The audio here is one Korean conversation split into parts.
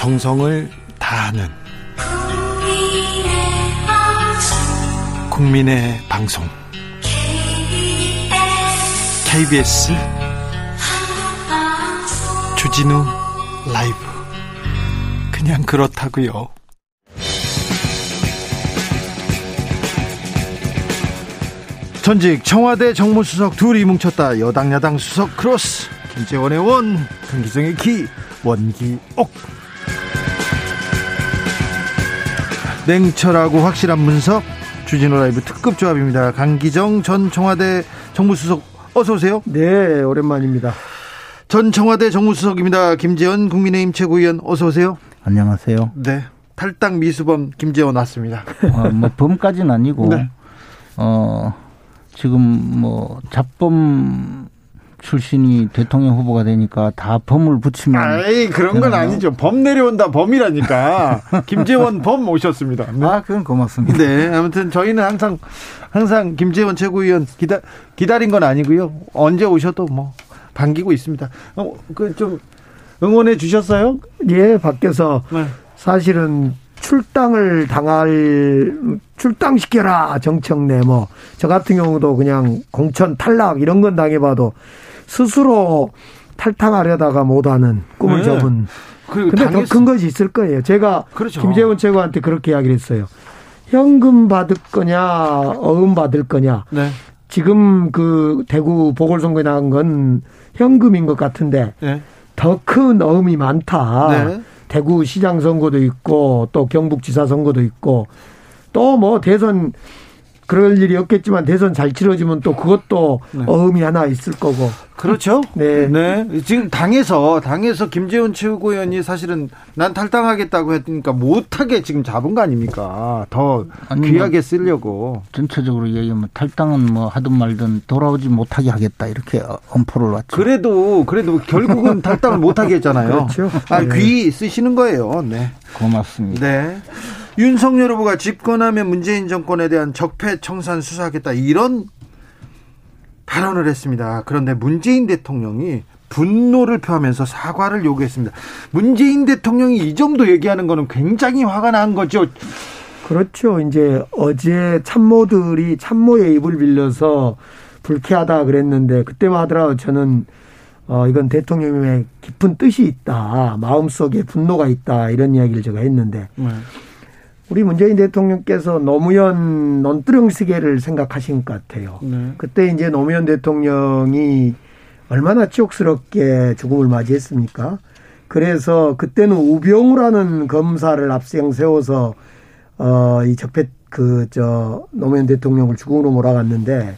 정성을 다하는 국민의 방송 KBS 주진우 라이브 그냥 그렇다고요. 전직 청와대 정무수석 둘이 뭉쳤다. 여당 야당 수석 크로스. 김재원의 원, 강기정의 기, 원기옥. 냉철하고 확실한 분석. 주진우 라이브 특급 조합입니다. 강기정 전 청와대 정무수석 어서 오세요. 네, 오랜만입니다. 전 청와대 정무수석입니다. 김재원 국민의힘 최고위원 어서 오세요. 안녕하세요. 네. 탈당 미수범 김재원 왔습니다. 어, 뭐 범까지는 아니고 네. 어 지금 뭐 잡범 출신이 대통령 후보가 되니까 다 범을 붙이면 아이 그런 건 아니죠. 범 내려온다 범이라니까. 김재원 범 오셨습니다. 네. 아 그건 고맙습니다. 네 아무튼 저희는 항상 항상 김재원 최고위원 기다 기다린 건 아니고요. 언제 오셔도 뭐 반기고 있습니다. 어, 그 좀 응원해 주셨어요? 예 밖에서 네. 사실은 출당을 당할 출당시켜라 정청래 뭐 저 같은 경우도 그냥 공천 탈락 이런 건 당해봐도 스스로 탈당하려다가 못하는 꿈을 네. 접은 근데 더 큰 것이 있을 거예요. 제가 그렇죠. 김재원 최고한테 그렇게 이야기를 했어요. 현금 받을 거냐 어음 받을 거냐. 네. 지금 그 대구 보궐선거에 나간 건 현금인 것 같은데 네. 더큰 어음이 많다. 네. 대구 시장 선거도 있고 또 경북지사 선거도 있고 또 뭐 대선 그럴 일이 없겠지만 대선 잘 치러지면 또 그것도 네. 어음이 하나 있을 거고. 그렇죠. 네. 네. 지금 당에서 당에서 김재원 최고위원이 사실은 난 탈당하겠다고 했으니까 못하게 지금 잡은 거 아닙니까? 더 아니, 뭐 귀하게 쓰려고. 전체적으로 얘기하면 탈당은 뭐 하든 말든 돌아오지 못하게 하겠다 이렇게 엄포를 놨죠. 그래도 그래도 결국은 탈당을 못하게 했잖아요. 그렇죠. 아, 귀 쓰시는 거예요. 네. 고맙습니다. 네. 윤석열 후보가 집권하면 문재인 정권에 대한 적폐 청산 수사하겠다 이런 발언을 했습니다. 그런데 문재인 대통령이 분노를 표하면서 사과를 요구했습니다. 문재인 대통령이 이 정도 얘기하는 거는 굉장히 화가 난 거죠. 그렇죠. 이제 어제 참모들이 참모의 입을 빌려서 불쾌하다 그랬는데 그때만 하더라도 저는 어 이건 대통령의 깊은 뜻이 있다. 마음속에 분노가 있다. 이런 이야기를 제가 했는데 네. 우리 문재인 대통령께서 노무현 논두렁 시계를 생각하신 것 같아요. 네. 그때 이제 노무현 대통령이 얼마나 치욕스럽게 죽음을 맞이했습니까? 그래서 그때는 우병우라는 검사를 앞생 세워서 어이 적폐 그 저 노무현 대통령을 죽음으로 몰아갔는데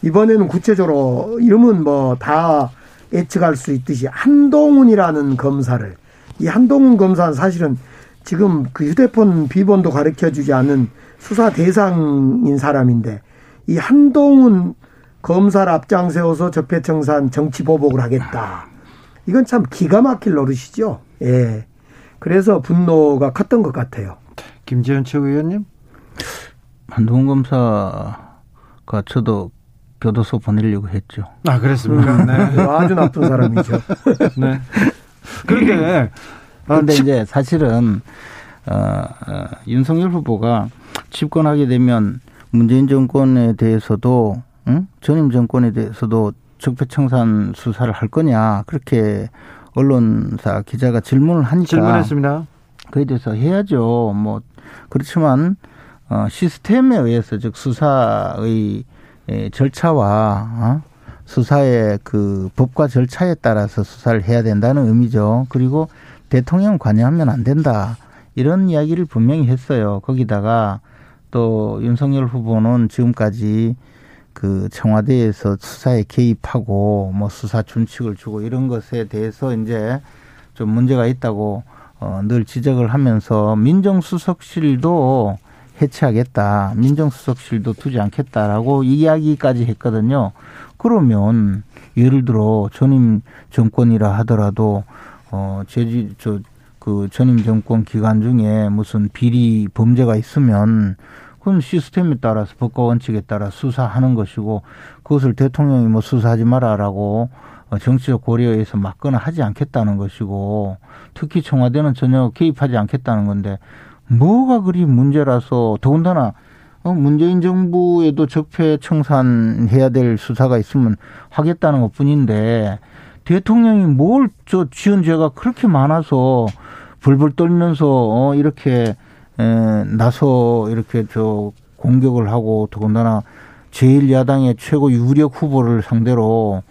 이번에는 구체적으로 이름은 뭐 다 예측할 수 있듯이 한동훈이라는 검사를 이 한동훈 검사는 사실은 지금 그 휴대폰 비번도 가르쳐 주지 않은 수사 대상인 사람인데 이 한동훈 검사를 앞장 세워서 적폐청산 정치 보복을 하겠다. 이건 참 기가 막힐 노릇이죠. 예. 그래서 분노가 컸던 것 같아요. 김재현 최고위원님? 한동훈 검사가 저도 교도소 보내려고 했죠. 아, 그랬습니까? 음, 네. 아주 나쁜 사람이죠. 네. 그런데 그런데 아, 이제 사실은 어, 어, 윤석열 후보가 집권하게 되면 문재인 정권에 대해서도 응? 전임 정권에 대해서도 적폐청산 수사를 할 거냐 그렇게 언론사 기자가 질문을 하니까 질문했습니다. 그에 대해서 해야죠. 뭐 그렇지만 어, 시스템에 의해서 즉 수사의 절차와 어? 수사의 그 법과 절차에 따라서 수사를 해야 된다는 의미죠. 그리고 대통령 관여하면 안 된다. 이런 이야기를 분명히 했어요. 거기다가 또 윤석열 후보는 지금까지 그 청와대에서 수사에 개입하고 뭐 수사 준칙을 주고 이런 것에 대해서 이제 좀 문제가 있다고 어, 늘 지적을 하면서 민정수석실도 해체하겠다. 민정수석실도 두지 않겠다라고 이야기까지 했거든요. 그러면 예를 들어 전임 정권이라 하더라도 어, 제지, 저, 그 전임 정권 기간 중에 무슨 비리 범죄가 있으면 그건 시스템에 따라서 법과 원칙에 따라 수사하는 것이고 그것을 대통령이 뭐 수사하지 마라라고 어, 정치적 고려에서 막거나 하지 않겠다는 것이고 특히 청와대는 전혀 개입하지 않겠다는 건데 뭐가 그리 문제라서 더군다나 어, 문재인 정부에도 적폐 청산해야 될 수사가 있으면 하겠다는 것 뿐인데 대통령이 뭘 저 지은 죄가 그렇게 많아서 불불 떨면서 어, 이렇게 에, 나서 이렇게 저 공격을 하고 더군다나 제1야당의 최고 유력 후보를 상대로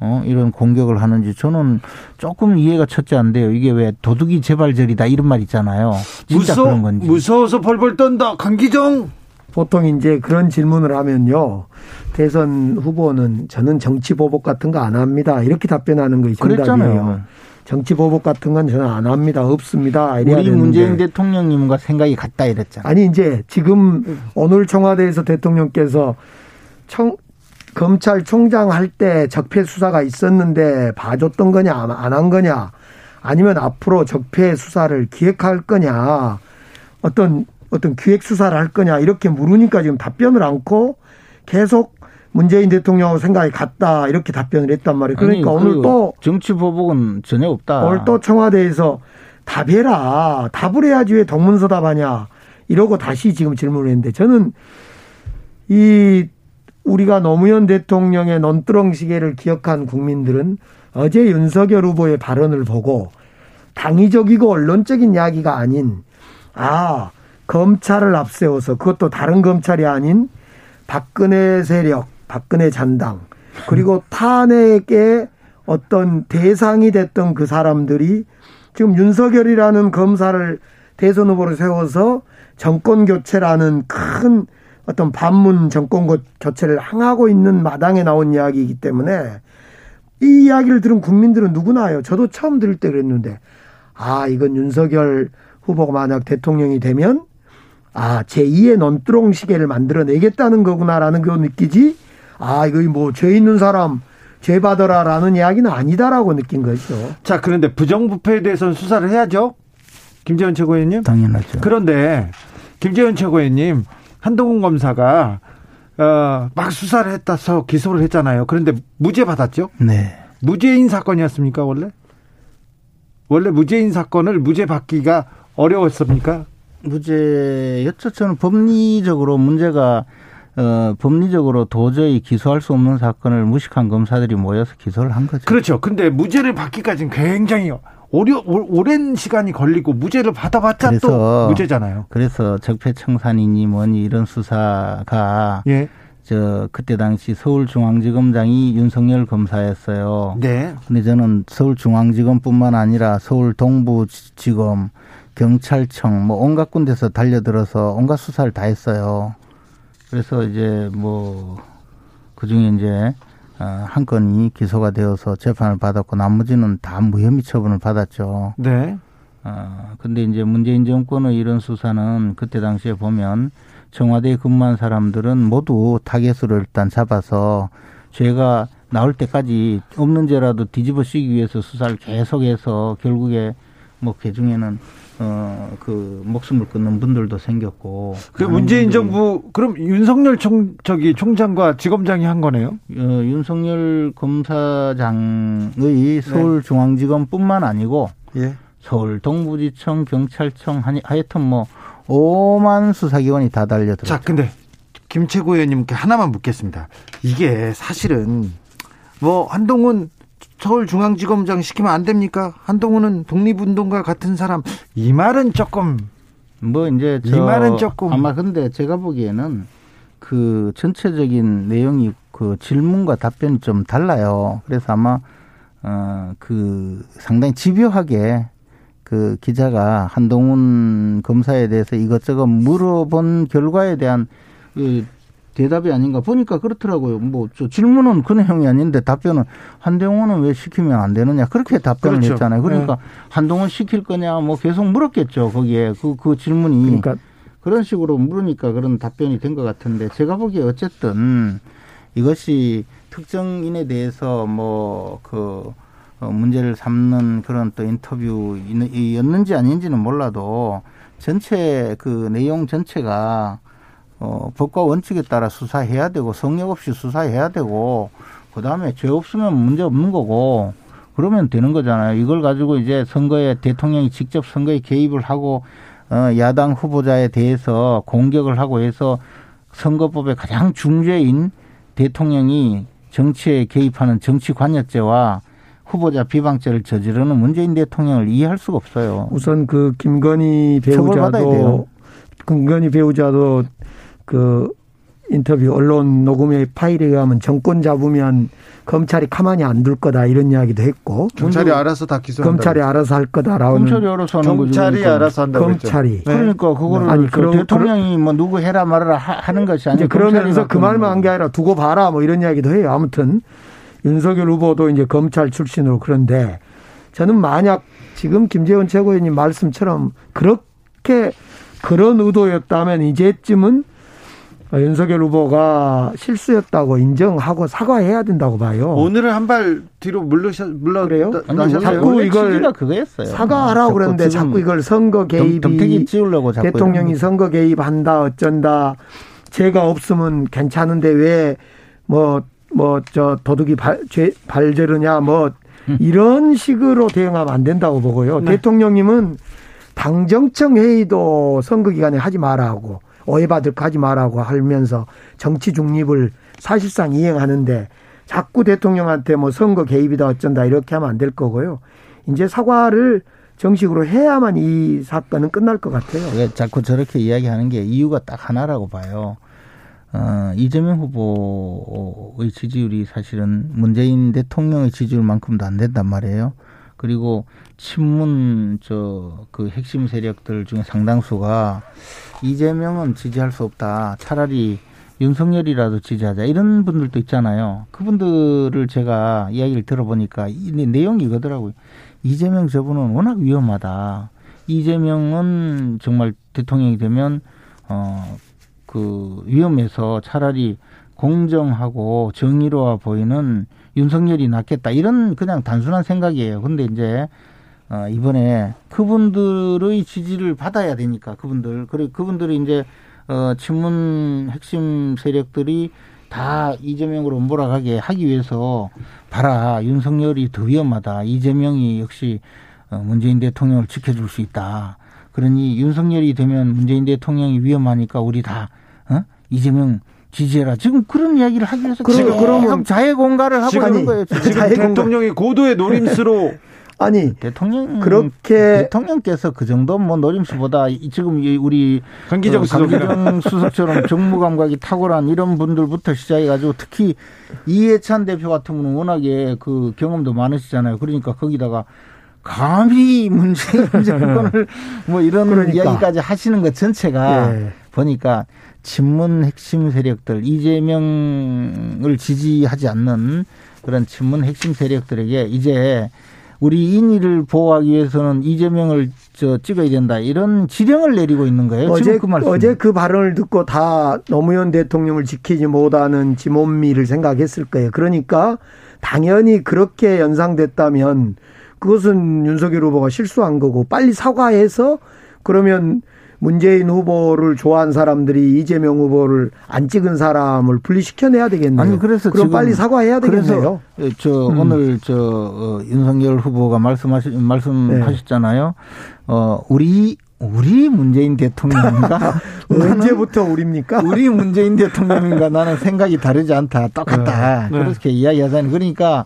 어, 이런 공격을 하는지 저는 조금 이해가 첫째 안 돼요. 이게 왜 도둑이 재발절이다 이런 말 있잖아요. 진짜 무서, 그런 건지. 무서워서 벌벌 떤다. 강기정. 보통 이제 그런 질문을 하면요. 대선 후보는 저는 정치 보복 같은 거 안 합니다. 이렇게 답변하는 것이 정답이에요. 정치 보복 같은 건 저는 안 합니다. 없습니다. 우리 되는데. 문재인 대통령님과 생각이 같다 이랬잖아요. 아니 이제 지금 오늘 청와대에서 대통령께서 청, 검찰총장 할 때 적폐 수사가 있었는데 봐줬던 거냐 안 한 거냐 아니면 앞으로 적폐 수사를 기획할 거냐 어떤 어떤 기획 수사를 할 거냐 이렇게 물으니까 지금 답변을 않고 계속 문재인 대통령 생각이 같다 이렇게 답변을 했단 말이에요. 그러니까 아니, 오늘 또 정치 보복은 전혀 없다. 오늘 또 청와대에서 답해라. 답을 해야지 왜 동문서 답하냐. 이러고 다시 지금 질문을 했는데 저는 이 우리가 노무현 대통령의 논두렁 시계를 기억한 국민들은 어제 윤석열 후보의 발언을 보고 당위적이고 언론적인 이야기가 아닌 아 검찰을 앞세워서 그것도 다른 검찰이 아닌 박근혜 세력, 박근혜 잔당 그리고 탄핵의 어떤 대상이 됐던 그 사람들이 지금 윤석열이라는 검사를 대선 후보로 세워서 정권 교체라는 큰 어떤 반문 정권 교체를 항하고 있는 마당에 나온 이야기이기 때문에 이 이야기를 들은 국민들은 누구나요. 저도 처음 들을 때 그랬는데 아 이건 윤석열 후보가 만약 대통령이 되면 아 제2의 논두렁 시계를 만들어내겠다는 거구나라는 거 느끼지 아 이거 뭐 죄 있는 사람 죄 받아라 라는 이야기는 아니다라고 느낀 거죠. 자 그런데 부정부패에 대해서는 수사를 해야죠. 김재원 최고위원님. 당연하죠. 그런데 김재원 최고위원님 한동훈 검사가 어, 막 수사를 했다서 기소를 했잖아요. 그런데 무죄 받았죠? 네. 무죄인 사건이었습니까, 원래? 원래 무죄인 사건을 무죄 받기가 어려웠습니까? 무죄였죠. 저는 법리적으로 문제가 어, 법리적으로 도저히 기소할 수 없는 사건을 무식한 검사들이 모여서 기소를 한 거죠. 그렇죠. 근데 무죄를 받기까지는 굉장히 오려, 오 랜 시간이 걸리고 무죄를 받아봤자 그래서, 또 무죄잖아요. 그래서 적폐청산이니 뭐니 이런 수사가 예. 저 그때 당시 서울중앙지검장이 윤석열 검사였어요. 네. 근데 저는 서울중앙지검뿐만 아니라 서울 동부지검, 경찰청 뭐 온갖 군데서 달려들어서 온갖 수사를 다 했어요. 그래서 이제 뭐 그중에 이제 어, 한 건이 기소가 되어서 재판을 받았고 나머지는 다 무혐의 처분을 받았죠. 네. 어, 근데 이제 문재인 정권의 이런 수사는 그때 당시에 보면 청와대에 근무한 사람들은 모두 타겟으로 일단 잡아서 죄가 나올 때까지 없는 죄라도 뒤집어 씌기 위해서 수사를 계속해서 결국에 뭐 개중에는 어, 그, 목숨을 끊는 분들도 생겼고. 그 문재인 정부, 그럼 윤석열 총, 저기 총장과 지검장이 한 거네요? 어, 윤석열 검사장의 서울중앙지검 뿐만 아니고. 예. 서울 동부지청, 경찰청, 하여튼 뭐, 오만 수사기관이 다 달려들었죠. 자, 근데 김채구 의원님께 하나만 묻겠습니다. 이게 사실은 뭐 한동훈 서울중앙지검장 시키면 안 됩니까? 한동훈은 독립운동가 같은 사람 이 말은 조금 뭐 이제 이 말은 조금 아마 근데 제가 보기에는 그 전체적인 내용이 그 질문과 답변이 좀 달라요. 그래서 아마 어그 상당히 집요하게 그 기자가 한동훈 검사에 대해서 이것저것 물어본 결과에 대한 그 대답이 아닌가 보니까 그렇더라고요. 뭐 저 질문은 그 내용이 아닌데 답변은 한동훈은 왜 시키면 안 되느냐 그렇게 답변을 그렇죠. 했잖아요. 그러니까 네. 한동훈 시킬 거냐 뭐 계속 물었겠죠. 거기에 그그 그 질문이 그러니까 그런 식으로 물으니까 그런 답변이 된 것 같은데 제가 보기에 어쨌든 이것이 특정인에 대해서 뭐그 어, 문제를 삼는 그런 또 인터뷰였는지 아닌지는 몰라도 전체 그 내용 전체가 어, 법과 원칙에 따라 수사해야 되고 성역 없이 수사해야 되고 그다음에 죄 없으면 문제 없는 거고 그러면 되는 거잖아요. 이걸 가지고 이제 선거에 대통령이 직접 선거에 개입을 하고 어, 야당 후보자에 대해서 공격을 하고 해서 선거법의 가장 중죄인 대통령이 정치에 개입하는 정치 관여죄와 후보자 비방죄를 저지르는 문재인 대통령을 이해할 수가 없어요. 우선 그 김건희 배우자도 김건희 배우자도 그 인터뷰 언론 녹음의 파일에 의하면 정권 잡으면 검찰이 가만히 안 둘 거다 이런 이야기도 했고 경찰이 알아서 다 기소한다. 검찰이 알아서 할 거다라고 검찰이 알아서 하는 거죠. 경찰이 그러니까. 알아서 한다고 검찰이 했죠. 네. 그러니까 그거를 아니, 그 대통령이 뭐 누구 해라 말아라 하는 것이 아니고 그러면서 그 말만 한 게 아니라 두고 봐라 뭐 이런 이야기도 해요. 아무튼 윤석열 후보도 이제 검찰 출신으로 그런데 저는 만약 지금 김재원 최고위원님 말씀처럼 그렇게 그런 의도였다면 이제쯤은 윤석열 후보가 실수였다고 인정하고 사과해야 된다고 봐요. 오늘은 한 발 뒤로 물러셔 물러 그래요? 나셨어요. 자꾸 이걸 그거였어요. 사과하라고 그러는데 자꾸 이걸 선거 개입이 찌우려고 대통령이 선거 개입한다 어쩐다 죄가 없으면 괜찮은데 왜 뭐 뭐 저 도둑이 발, 죄, 발저르냐 뭐 음. 이런 식으로 대응하면 안 된다고 보고요. 네. 대통령님은 당정청 회의도 선거 기간에 하지 말라고 오해받을 거 하지 말라고 하면서 정치 중립을 사실상 이행하는데 자꾸 대통령한테 뭐 선거 개입이다 어쩐다 이렇게 하면 안 될 거고요. 이제 사과를 정식으로 해야만 이 사건은 끝날 것 같아요. 왜 자꾸 저렇게 이야기하는 게 이유가 딱 하나라고 봐요. 어, 이재명 후보의 지지율이 사실은 문재인 대통령의 지지율만큼도 안 된단 말이에요. 그리고 친문 저 그 핵심 세력들 중에 상당수가 이재명은 지지할 수 없다. 차라리 윤석열이라도 지지하자. 이런 분들도 있잖아요. 그분들을 제가 이야기를 들어보니까 이 내용이 이거더라고요. 이재명 저분은 워낙 위험하다. 이재명은 정말 대통령이 되면 어 그 위험해서 차라리 공정하고 정의로워 보이는 윤석열이 낫겠다. 이런 그냥 단순한 생각이에요. 근데 이제 어 이번에 그분들의 지지를 받아야 되니까 그분들 그리고 그분들이 이제 어 친문 핵심 세력들이 다 이재명으로 몰아가게 하기 위해서 봐라 윤석열이 더 위험하다. 이재명이 역시 어, 문재인 대통령을 지켜줄 수 있다. 그러니 윤석열이 되면 문재인 대통령이 위험하니까 우리 다 어? 이재명 지지해라. 지금 그런 이야기를 하기 위해서 지금 그러면 자해 공갈을 하고 지금, 있는 거예요. 지금 대통령이 고도의 노림수로 아니 대통령 그렇게 대통령께서 그 정도 뭐 노림수보다 지금 우리 강기정, 어, 강기정 수석처럼 정무 감각이 탁월한 이런 분들부터 시작해 가지고 특히 이해찬 대표 같은 분은 워낙에 그 경험도 많으시잖아요. 그러니까 거기다가 감히 문재인 정권을 뭐 이런 그러니까. 이야기까지 하시는 것 전체가 예. 보니까 친문 핵심 세력들 이재명을 지지하지 않는 그런 친문 핵심 세력들에게 이제 우리 인의를 보호하기 위해서는 이재명을 저 찍어야 된다 이런 지령을 내리고 있는 거예요. 어제 그 말씀. 어제 그 발언을 듣고 다 노무현 대통령을 지키지 못하는 지몬미를 생각했을 거예요. 그러니까 당연히 그렇게 연상됐다면 그것은 윤석열 후보가 실수한 거고 빨리 사과해서 그러면 문재인 후보를 좋아한 사람들이 이재명 후보를 안 찍은 사람을 분리시켜내야 되겠네요. 아니 그래서 그럼 빨리 사과해야 되겠네요. 저 음. 오늘 저 어, 윤석열 후보가 말씀하시 말씀하셨잖아요. 네. 어 우리 우리 문재인 대통령인가? 언제부터 우리입니까? 우리 문재인 대통령인가? 나는 생각이 다르지 않다. 똑같다. 네. 그렇게 이야기하자니 그러니까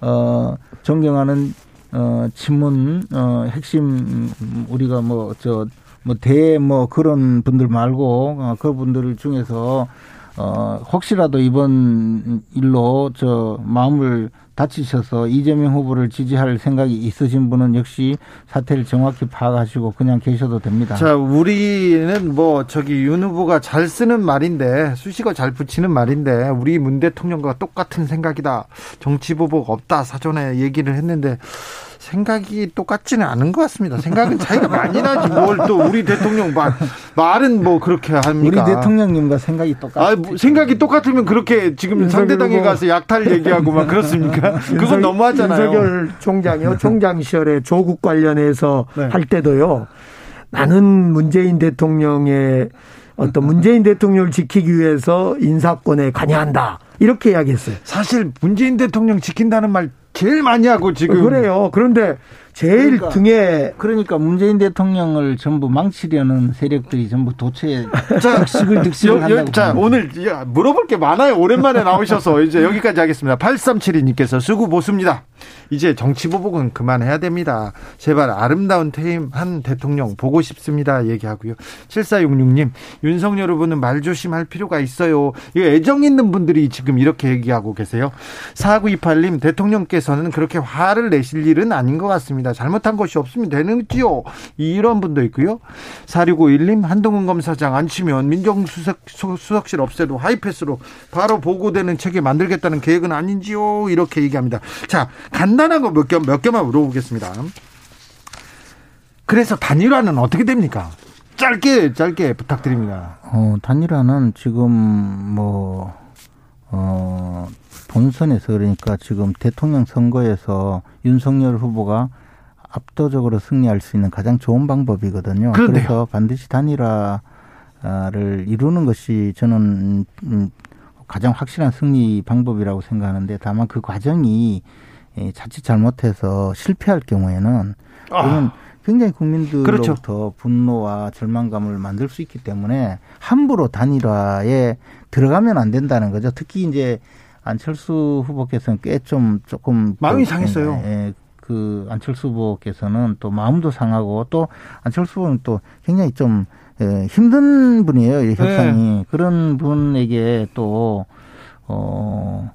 어 존경하는 어 친문 어 핵심 우리가 뭐저 뭐, 대, 뭐, 그런 분들 말고, 어, 그분들 중에서, 어, 혹시라도 이번 일로 저 마음을 다치셔서 이재명 후보를 지지할 생각이 있으신 분은 역시 사태를 정확히 파악하시고 그냥 계셔도 됩니다. 자, 우리는 뭐 저기 윤 후보가 잘 쓰는 말인데 수식어 잘 붙이는 말인데 우리 문 대통령과 똑같은 생각이다. 정치 보복 없다. 사전에 얘기를 했는데 생각이 똑같지는 않은 것 같습니다. 생각은 차이가 많이 나지 뭘 또 우리 대통령 말 말은 뭐 그렇게 합니까? 우리 대통령님과 생각이 똑같. 아, 뭐 생각이 똑같으면 그렇게 지금 상대당에 가서 약탈 얘기하고 막 그렇습니까? 그건 너무하잖아요. 윤석열 총장이요. 총장 시절에 조국 관련해서 네. 할 때도요. 나는 문재인 대통령의 어떤 문재인 대통령을 지키기 위해서 인사권에 관여한다. 이렇게 이야기했어요. 사실 문재인 대통령 지킨다는 말 제일 많이 하고 지금 그래요. 그런데 제일 그러니까, 등에 그러니까 문재인 대통령을 전부 망치려는 세력들이 전부 도처에 득식을 득식을 한다고. 자, 오늘 물어볼 게 많아요. 오랜만에 나오셔서 이제 여기까지 하겠습니다. 8372님께서 수고 보습니다. 이제 정치 보복은 그만해야 됩니다. 제발 아름다운 퇴임 한 대통령 보고 싶습니다. 얘기하고요. 7466님, 윤석열 후보는 말 조심할 필요가 있어요. 이 애정 있는 분들이 지금 이렇게 얘기하고 계세요. 4928님, 대통령께서는 그렇게 화를 내실 일은 아닌 것 같습니다. 잘못한 것이 없으면 되는지요. 이런 분도 있고요. 4651님, 한동훈 검사장 안 치면 민정수석, 수석실 없애도 하이패스로 바로 보고되는 체계 만들겠다는 계획은 아닌지요. 이렇게 얘기합니다. 자, 간단한 거 몇 개, 몇 개만 물어보겠습니다. 그래서 단일화는 어떻게 됩니까? 짧게, 짧게 부탁드립니다. 어, 단일화는 지금 뭐, 어, 본선에서 그러니까 지금 대통령 선거에서 윤석열 후보가 압도적으로 승리할 수 있는 가장 좋은 방법이거든요. 그런데요. 그래서 반드시 단일화를 이루는 것이 저는 음, 가장 확실한 승리 방법이라고 생각하는데 다만 그 과정이 예, 자칫 잘못해서 실패할 경우에는 그러면 굉장히 국민들로부터 그렇죠. 분노와 절망감을 만들 수 있기 때문에 함부로 단일화에 들어가면 안 된다는 거죠. 특히 이제 안철수 후보께서는 꽤 좀 조금 마음이 또, 상했어요. 예, 그 안철수 후보께서는 또 마음도 상하고 또 안철수 후보는 또 굉장히 좀 예, 힘든 분이에요. 이 협상이 네. 그런 분에게 또 어.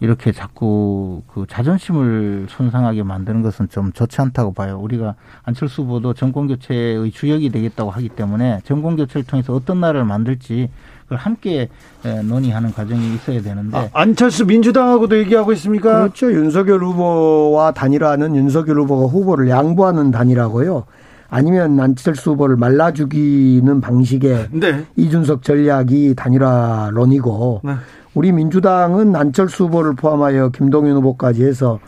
이렇게 자꾸 그 자존심을 손상하게 만드는 것은 좀 좋지 않다고 봐요. 우리가 안철수 후보도 정권 교체의 주역이 되겠다고 하기 때문에 정권 교체를 통해서 어떤 나라를 만들지 그걸 함께 에, 논의하는 과정이 있어야 되는데 아, 안철수 민주당하고도 얘기하고 있습니까? 그렇죠. 윤석열 후보와 단일화는 윤석열 후보가 후보를 양보하는 단일화고요. 아니면 안철수 후보를 말라 죽이는 방식의 네. 이준석 전략이 단일화론이고 네. 우리 민주당은 안철수 후보를 포함하여 김동연 후보까지 해서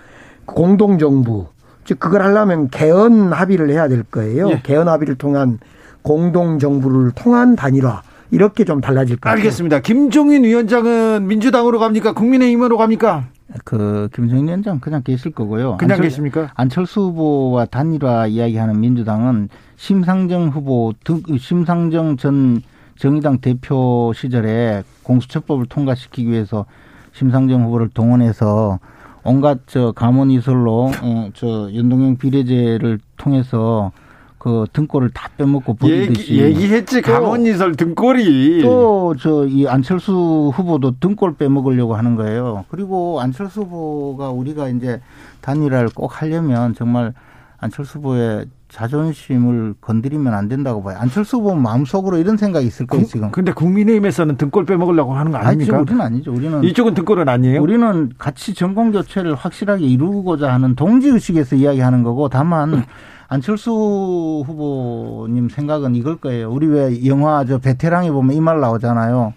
공동정부 즉 그걸 하려면 개헌 합의를 해야 될 거예요. 예. 개헌 합의를 통한 공동정부를 통한 단일화 이렇게 좀 달라질 것 같아요. 알겠습니다. 김종인 위원장은 민주당으로 갑니까? 국민의힘으로 갑니까? 그 김정인 위원장 그냥 계실 거고요. 그냥 안철- 계십니까? 안철수 후보와 단일화 이야기하는 민주당은 심상정 후보 등 심상정 전 정의당 대표 시절에 공수처법을 통과시키기 위해서 심상정 후보를 동원해서 온갖 저 감원 이설로 어, 저 연동형 비례제를 통해서 그 등골을 다 빼먹고 버리듯이 얘기, 얘기했지. 또- 강원이설 등골이. 또 저 이 안철수 후보도 등골 빼먹으려고 하는 거예요. 그리고 안철수 후보가 우리가 이제 단일화를 꼭 하려면 정말 안철수 후보의 자존심을 건드리면 안 된다고 봐요. 안철수 후보 마음속으로 이런 생각이 있을 거예요, 지금. 근데 국민의힘에서는 등골 빼먹으려고 하는 거 아니, 아닙니까? 지금 우리는 아니죠. 우리는 이쪽은 등골은 아니에요? 우리는 같이 정권 교체를 확실하게 이루고자 하는 동지 의식에서 이야기하는 거고 다만 안철수 후보님 생각은 이걸 거예요. 우리 왜 영화 저 베테랑에 보면 이 말 나오잖아요.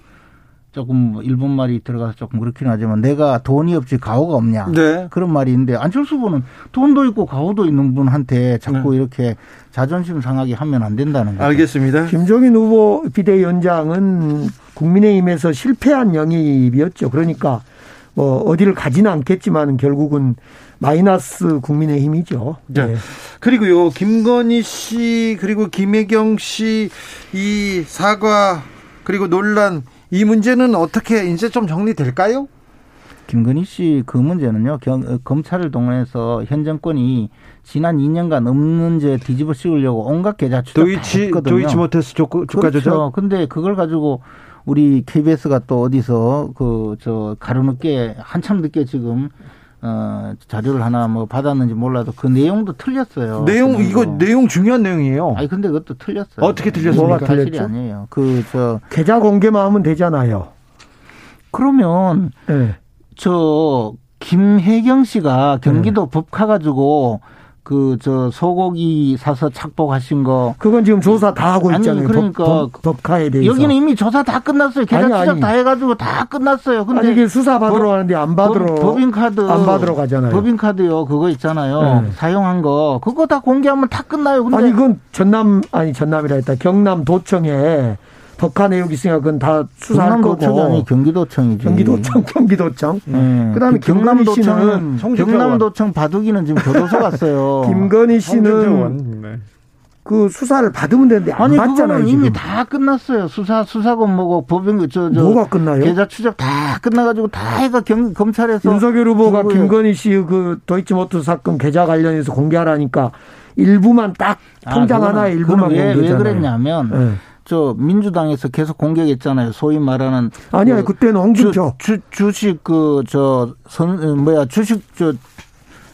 조금 뭐 일본 말이 들어가서 조금 그렇긴 하지만 내가 돈이 없지 가오가 없냐. 네. 그런 말이 있는데 안철수 후보는 돈도 있고 가오도 있는 분한테 자꾸 이렇게 자존심 상하게 하면 안 된다는 거죠. 알겠습니다. 김종인 후보 비대위원장은 국민의힘에서 실패한 영입이었죠. 그러니까 뭐 어디를 가지는 않겠지만 결국은 마이너스 국민의힘이죠. 자, 네. 그리고요, 김건희 씨, 그리고 김혜경 씨, 이 사과, 그리고 논란, 이 문제는 어떻게 이제 좀 정리될까요? 김건희 씨 그 문제는요 경- 어, 검찰을 동원해서 현 정권이 지난 2년간 없는 죄 뒤집어 씌우려고 온갖 계좌 추적 다 도이치, 했거든요. 도이치모테스 주가 주가 조작? 그렇죠. 근데 그걸 가지고 우리 KBS가 또 어디서 그 저 가루 늦게 한참 늦게 지금 어 자료를 하나 뭐 받았는지 몰라도 그 내용도 틀렸어요. 내용, 그 이거 내용. 내용 중요한 내용이에요. 아니 근데 그것도 틀렸어요. 어떻게 틀렸습니까? 뭐가 사실이 틀렸죠? 아니에요. 그 저 계좌 공개만 하면 되잖아요. 그러면 네. 저 김혜경 씨가 경기도 법 가가지고 그 저 소고기 사서 착복하신 거 그건 지금 조사 다 하고 있잖아요. 그러니까 법, 법, 법 카에 대해서. 여기는 이미 조사 다 끝났어요. 계좌 아니, 추적. 다 해가지고 다 끝났어요. 근데 아니 이게 수사 받으러 법- 가는데 안 받으러 법, 인카드 안 받으러 가잖아요. 법인카드요. 그거 있잖아요. 네. 사용한 거 그거 다 공개하면 다 끝나요. 근데 아니 그건 전남 아니 전남이라 했다. 경남 도청에 법화 내용이 있으니까 그건 다 수사할 경남도청이 거고. 아니 경기도청이지. 경기도청, 경기도청. 네. 그다음에 그 경남도청은 경남도청 바둑이는 지금 교도소 갔어요. 김건희 씨는 네. 그 수사를 받으면 되는데 안 아니 받잖아요. 이미 다 끝났어요. 수사 수사권 뭐고 법인 저저 뭐가 끝나요? 계좌 추적 다 끝나가지고 다 해가 경, 검찰에서 윤석열 후보가 그거예요. 김건희 씨 그 도이치모터 사건 계좌 관련해서 공개하라니까 일부만 딱 아, 통장 그거는- 하나에 일부만 그거는 왜, 왜 공개잖아요. 그랬냐면 예. 저 민주당에서 계속 공격했잖아요. 소위 말하는 아니야 그 그때는 홍준표 주, 주, 주식 그 저 선 뭐야 주식 저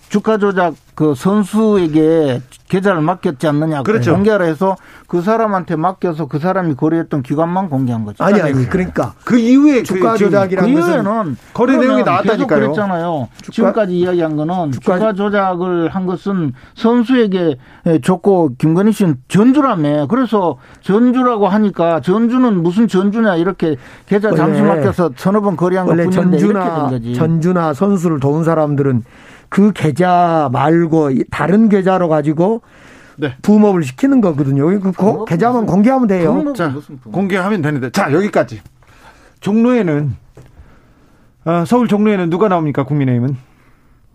주가 조작 그 선수에게 계좌를 맡겼지 않느냐 그렇죠. 공개를 해서 그 사람한테 맡겨서 그 사람이 거래했던 기관만 공개한 거죠. 아니 아니 그러니까 그 이후에 주가 그 조작이라는 그 것은 이후에는 거래 내용이 나왔다니까요. 그랬잖아요. 주가- 지금까지 이야기한 거는 주가- 주가, 조작을 한 것은 선수에게 줬고 김건희 씨는 전주라며. 그래서 전주라고 하니까 전주는 무슨 전주냐 이렇게 계좌 잠시 맡겨서 서너 번 거래한 것 원래 뿐인데 이렇게 된 전주나 거지. 전주나 선수를 도운 사람들은 그 계좌 말고 이 다른 계좌로 가지고 네. 부음업을 시키는 거거든요. 그 고- 부음업은 계좌만 무슨- 공개하면 돼요. 자? 공개하면 되는데. 자, 여기까지. 종로에는 아, 서울 종로에는 누가 나옵니까? 국민의힘은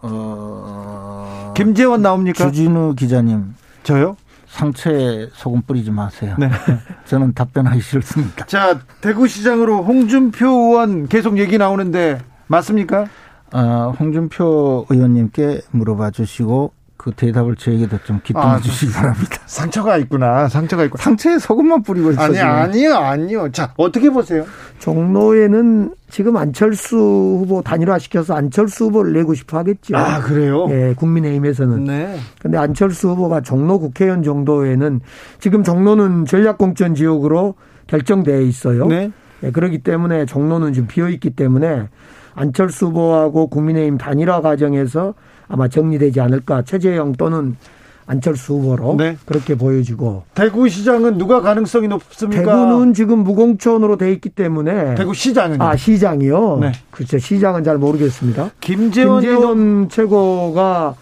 어... 김재원 나옵니까? 주진우 기자님 저요? 상처에 소금 뿌리지 마세요. 네. 저는 답변하기 싫습니다. 자, 대구시장으로 홍준표 의원 계속 얘기 나오는데 맞습니까? 어, 홍준표 의원님께 물어봐 주시고 그 대답을 저에게도 좀 기쁨해 아, 주시기 바랍니다. 상처가 있구나. 상처가 있고. 상처에 소금만 뿌리고 있어. 아니. 아니요 아니요. 자 어떻게 보세요? 종로에는 지금 안철수 후보 단일화 시켜서 안철수 후보를 내고 싶어 하겠죠. 아 그래요? 예, 국민의힘에서는. 네. 근데 안철수 후보가 종로 국회의원 정도에는 지금 종로는 전략공천 지역으로 결정돼 있어요. 네. 예, 그렇기 때문에 종로는 지금 비어 있기 때문에 안철수 후보하고 국민의힘 단일화 과정에서 아마 정리되지 않을까. 최재형 또는 안철수 후보로 네. 그렇게 보여지고 대구시장은 누가 가능성이 높습니까? 대구는 지금 무공천으로 돼 있기 때문에 대구시장은요. 아 시장이요. 네. 그렇죠. 시장은 잘 모르겠습니다. 김재원, 김재원 최고가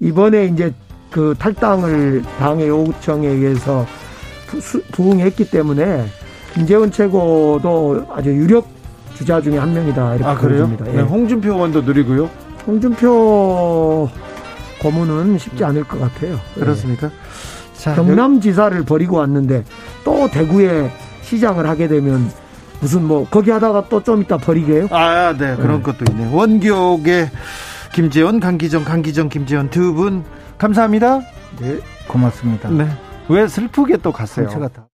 이번에 이제 그 탈당을 당의 요청에 의해서 부응했기 때문에 김재원 최고도 아주 유력 주자 중에 한 명이다 이렇게 아 그래요? 보여집니다. 네, 예. 홍준표 의원도 누리고요. 홍준표 고문은 쉽지 않을 것 같아요. 예. 그렇습니까? 자, 경남지사를 버리고 왔는데 또 대구에 시장을 하게 되면 무슨 뭐 거기 하다가 또 좀 이따 버리게요? 아, 네 그런 네. 것도 있네요. 원기옥의 김재원, 강기정, 강기정, 김재원 두 분 감사합니다. 네, 고맙습니다. 네. 왜 슬프게 또 갔어요?